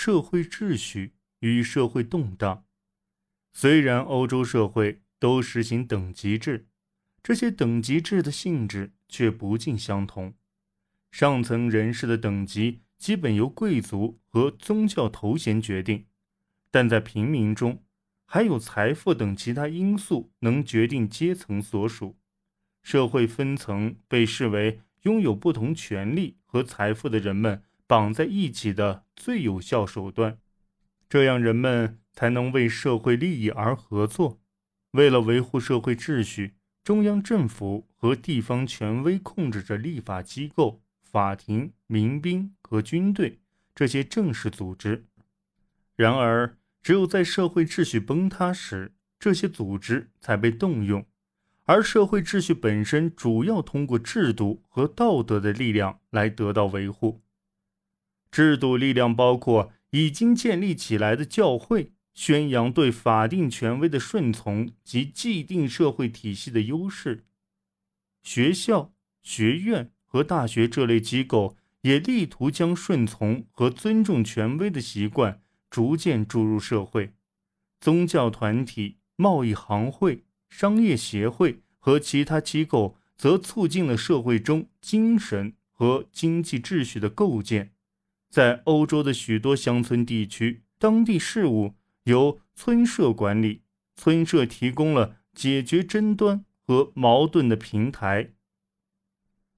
社会秩序与社会动荡。虽然欧洲社会都实行等级制，这些等级制的性质却不尽相同。上层人士的等级基本由贵族和宗教头衔决定，但在平民中，还有财富等其他因素能决定阶层所属。社会分层被视为拥有不同权利和财富的人们绑在一起的最有效手段，这样人们。才能为社会利益而合作。为了维护社会秩序，中央政府和地方权威控制着立法机构、法庭、民兵和军队这些正式组织。然而，只有在社会秩序崩塌时，这些组织才被动用，而社会秩序本身主要通过制度和道德的力量来得到维护。制度力量包括已经建立起来的教会。宣扬对法定权威的顺从及既定社会体系的优势，学校、学院和大学这类机构也力图将顺从和尊重权威的习惯逐渐注入社会。宗教团体、贸易行会、商业协会和其他机构则促进了社会中精神和经济秩序的构建。在欧洲的许多乡村地区，当地事务。由村社管理，村社提供了解决争端和矛盾的平台。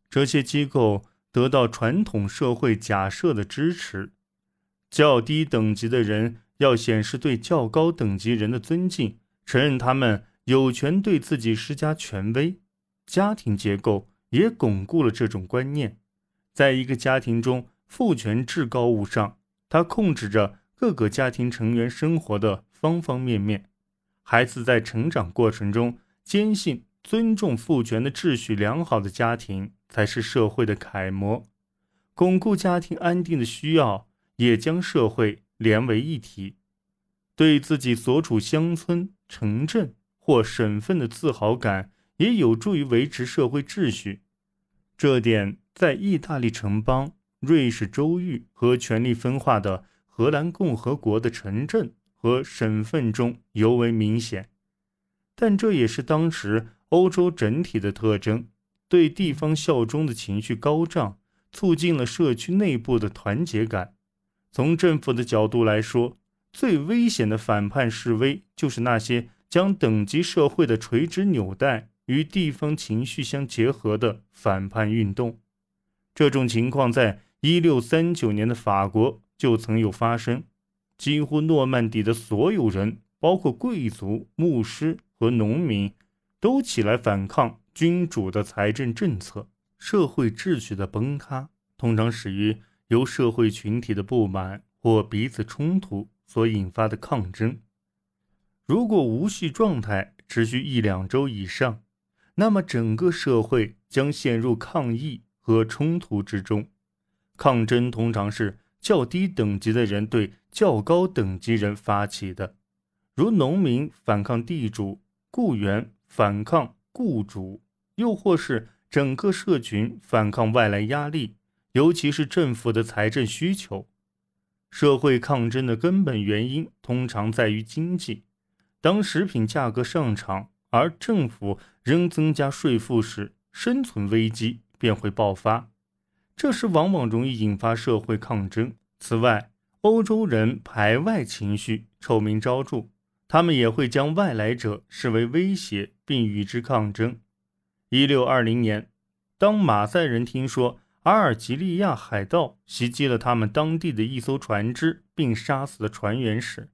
这些机构得到传统社会假设的支持，较低等级的人要显示对较高等级人的尊敬，承认他们有权对自己施加权威。家庭结构也巩固了这种观念。在一个家庭中，父权至高无上，它控制着。各个家庭成员生活的方方面面，孩子在成长过程中坚信尊重父权的秩序良好的家庭才是社会的楷模。巩固家庭安定的需要也将社会连为一体。对自己所处乡村、城镇或省份的自豪感也有助于维持社会秩序。这点在意大利城邦、瑞士州域和权力分化的。荷兰共和国的城镇和省份中尤为明显，但这也是当时欧洲整体的特征。对地方效忠的情绪高涨，促进了社区内部的团结感。从政府的角度来说，最危险的反叛示威就是那些将等级社会的垂直纽带与地方情绪相结合的反叛运动。这种情况在1639年的法国。就曾有发生，几乎诺曼底的所有人，包括贵族、牧师和农民，都起来反抗君主的财政政策。社会秩序的崩塌通常始于由社会群体的不满或彼此冲突所引发的抗争。如果无序状态持续一两周以上，那么整个社会将陷入抗议和冲突之中。抗争通常是。较低等级的人对较高等级人发起的，如农民反抗地主，雇员反抗雇主，又或是整个社群反抗外来压力，尤其是政府的财政需求。社会抗争的根本原因通常在于经济。当食品价格上涨，而政府仍增加税负时，生存危机便会爆发。这时往往容易引发社会抗争。此外，欧洲人排外情绪臭名昭著，他们也会将外来者视为威胁，并与之抗争。一六二零年，当马赛人听说阿尔及利亚海盗袭击了他们当地的一艘船只，并杀死了船员时，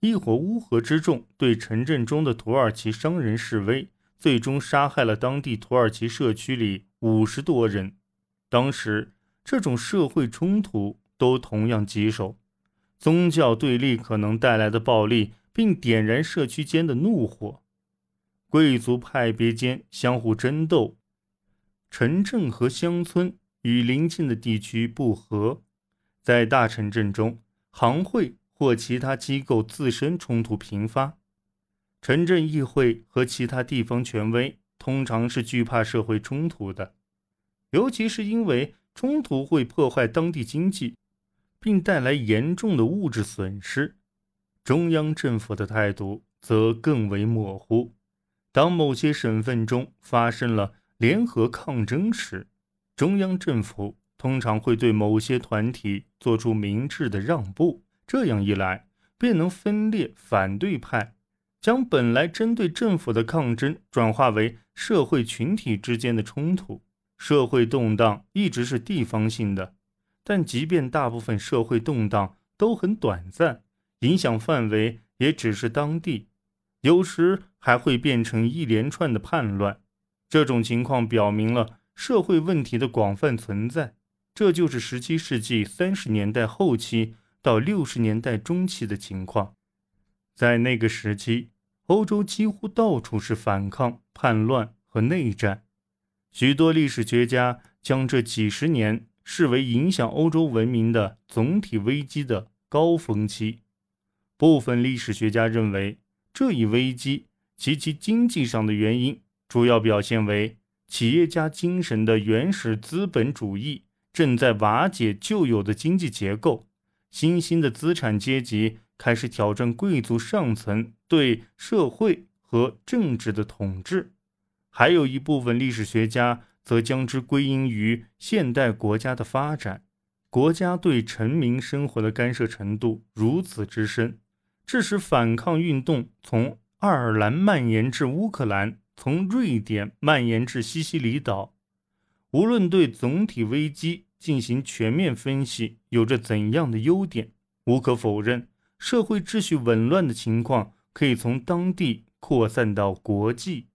一伙乌合之众对城镇中的土耳其商人示威，最终杀害了当地土耳其社区里五十多人。当时，这种社会冲突都同样棘手，宗教对立可能带来的暴力，并点燃社区间的怒火。贵族派别间相互争斗，城镇和乡村与邻近的地区不和，在大城镇中，行会或其他机构自身冲突频发。城镇议会和其他地方权威通常是惧怕社会冲突的。尤其是因为冲突会破坏当地经济，并带来严重的物质损失。中央政府的态度则更为模糊。当某些省份中发生了联合抗争时，中央政府通常会对某些团体做出明智的让步。这样一来，便能分裂反对派，将本来针对政府的抗争转化为社会群体之间的冲突。社会动荡一直是地方性的，但即便大部分社会动荡都很短暂，影响范围也只是当地。有时还会变成一连串的叛乱，这种情况表明了社会问题的广泛存在。这就是十七世纪三十年代后期到六十年代中期的情况。在那个时期，欧洲几乎到处是反抗、叛乱和内战。许多历史学家将这几十年视为影响欧洲文明的总体危机的高峰期。部分历史学家认为。这一危机及其经济上的原因，主要表现为企业家精神的原始资本主义正在瓦解旧有的经济结构，新兴的资产阶级开始挑战贵族上层对社会和政治的统治。还有一部分历史学家则将之归因于现代国家的发展，国家对臣民生活的干涉程度如此之深。致使反抗运动从爱尔兰蔓延至乌克兰，从瑞典蔓延至西西里岛。无论对总体危机进行全面分析有着怎样的优点，无可否认，社会秩序紊乱的情况可以从当地扩散到国际。